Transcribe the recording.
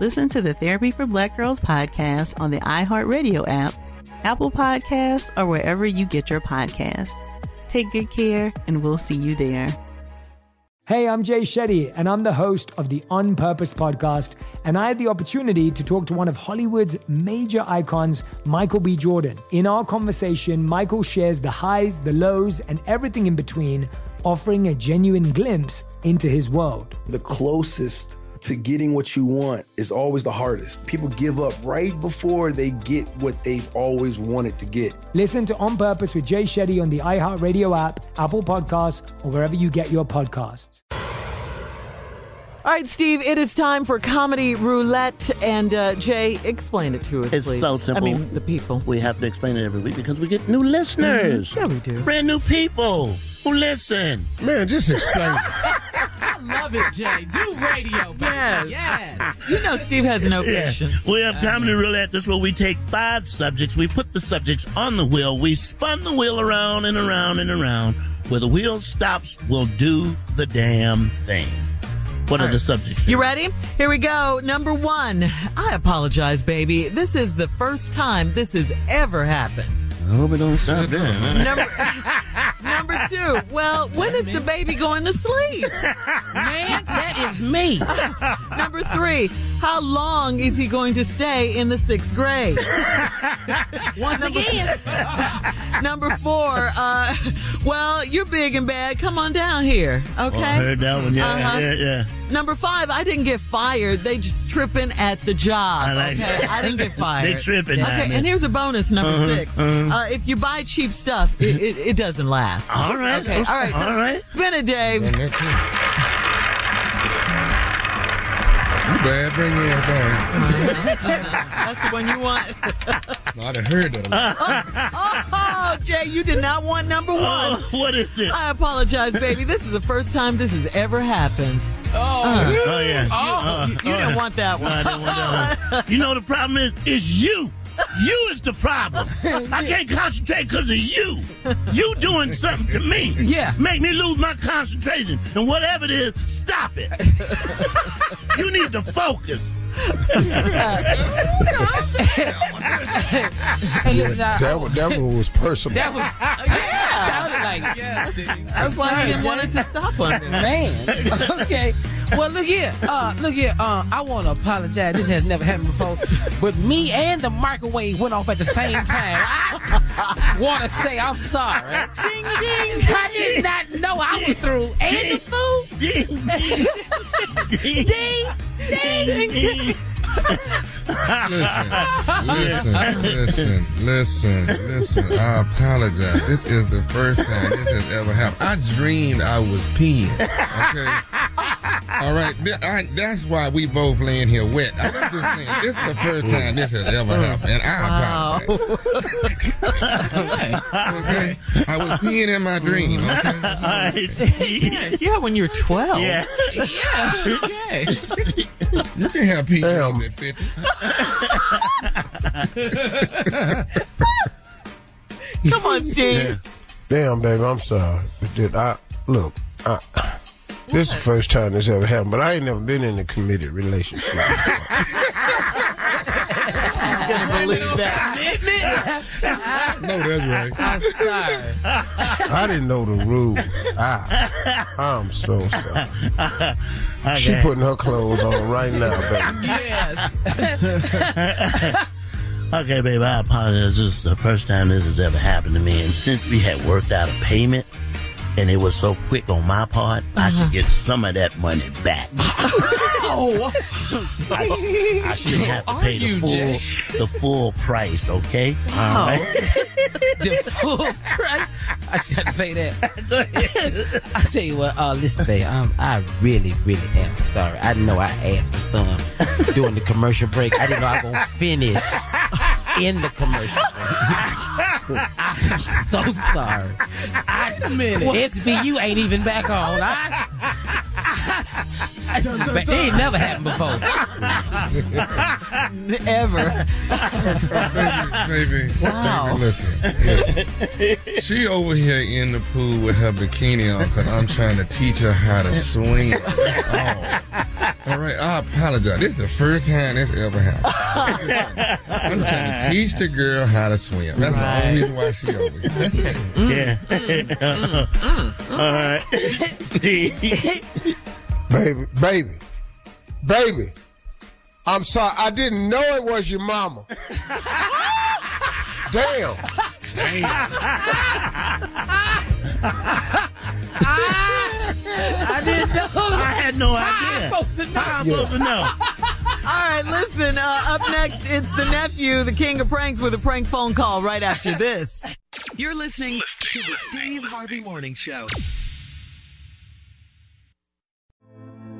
Listen to the Therapy for Black Girls podcast on the iHeartRadio app, Apple Podcasts, or wherever you get your podcasts. Take good care, and we'll see you there. Hey, I'm Jay Shetty, and I'm the host of the On Purpose podcast. And I had the opportunity to talk to one of Hollywood's major icons, Michael B. Jordan. In our conversation, Michael shares the highs, the lows, and everything in between, offering a genuine glimpse into his world. The closest to getting what you want is always the hardest. People give up right before they get what they've always wanted to get. Listen to On Purpose with Jay Shetty on the iHeartRadio app, Apple Podcasts, or wherever you get your podcasts. All right, Steve, it is time for Comedy Roulette. And uh, Jay, explain it to us, It's please. so simple. I mean, the people. We have to explain it every week because we get new listeners. Yeah, we do. Brand new people who listen. Man, just explain. I love it, Jay. Do radio, baby. Yes. Yes. You know Steve has no Yeah. patience. We have comedy roulette. This is where we take five subjects, we put the subjects on the wheel, we spun the wheel around and around and around. Where the wheel stops, we'll do the damn thing. What are the subjects? You ready? Here we go. Number one. I apologize, baby. This is the first time this has ever happened. I hope it don't stop there. Number, number two. Well, when is the baby going to sleep? Man, that is me. Number three. How long is he going to stay in the sixth grade? Once again. Number four. Uh, well, you're big and bad. Come on down here. Okay. Oh, I heard that one. Yeah, Uh-huh. yeah, yeah. Number five, I didn't get fired. They just tripping at the job. I like okay, that. I didn't get fired. They tripping now, Okay, man. and here's a bonus number Uh-huh, 6 uh-huh. Uh, if you buy cheap stuff, it, it, it doesn't last. All right. Okay, all right. All right. Spin it, Dave. Man, that's it. You bad, bring your ass That's the one you want. down. No, I done heard that. a lot. Oh, Jay, you did not want number one. Oh, what is it? I apologize, baby. This is the first time this has ever happened. Oh, uh. Oh, yeah. Oh. You, you didn't want that No, one. I didn't want that one. You know the problem is, is you. You is the problem. I can't concentrate because of you. You doing something to me. Yeah. Make me lose my concentration. And whatever it is, stop it. you need to focus. Hey, listen, I- That one, that one was personal. that was, yeah. That was like, Yes, That's why he didn't want it to stop on him. man. Okay. Well, look here. Uh, look here. Uh, I want to apologize. This has never happened before. But me and the microwave went off at the same time. I want to say I'm sorry. Ding, ding, I did not know I was through. And the food. Ding, ding, Ding, ding. Listen, listen, listen, listen, listen. I apologize. This is the first time this has ever happened. I dreamed I was peeing. Okay. All right. I- that's why we both laying here wet. I'm just saying. This is the first time this has ever happened, and I apologize. Okay. I was peeing in my dream. Mm. Okay. All right. Yeah, when you're 12. Yeah. Yeah. Okay. You can have pee at 50. Come on, Steve. Damn, baby, I'm sorry. Did I look? I, This is the first time this ever happened, but I ain't never been in a committed relationship. She's gonna believe that. no, that's right. I'm sorry. I didn't know the rules. I, I'm so sorry. She putting her clothes on right now, baby. Yes. Okay, babe, I apologize. This is the first time this has ever happened to me. And since we had worked out a payment and it was so quick on my part, I should get some of that money back. Oh, I, I shouldn't have to pay the full Jay? the full price, okay? All right. the full price. I should have to pay that. I tell you what, uh, listen, babe, um, I really, really am sorry. I know I asked for some during the commercial break. I didn't know I was gonna finish in the commercial break. I'm so sorry. I minute. SVU ain't even back on. I, I, it ain't never happened before. ever. baby, baby, Wow. baby, listen, listen. She over here in the pool with her bikini on because I'm trying to teach her how to swim. That's all. All right, I apologize. This is the first time this ever happened. I'm trying to teach the girl how to swim. That's the only reason why she over here. That's it. Mm. Yeah. Uh-huh. All right. Baby, baby, baby. I'm sorry. I didn't know it was your mama. Damn. Damn. I didn't know. I had no I'm idea. supposed to know. I'm supposed to know. All right, listen. Uh, up next, it's the nephew, the king of pranks, with a prank phone call right after this. You're listening to the Steve Harvey Morning Show.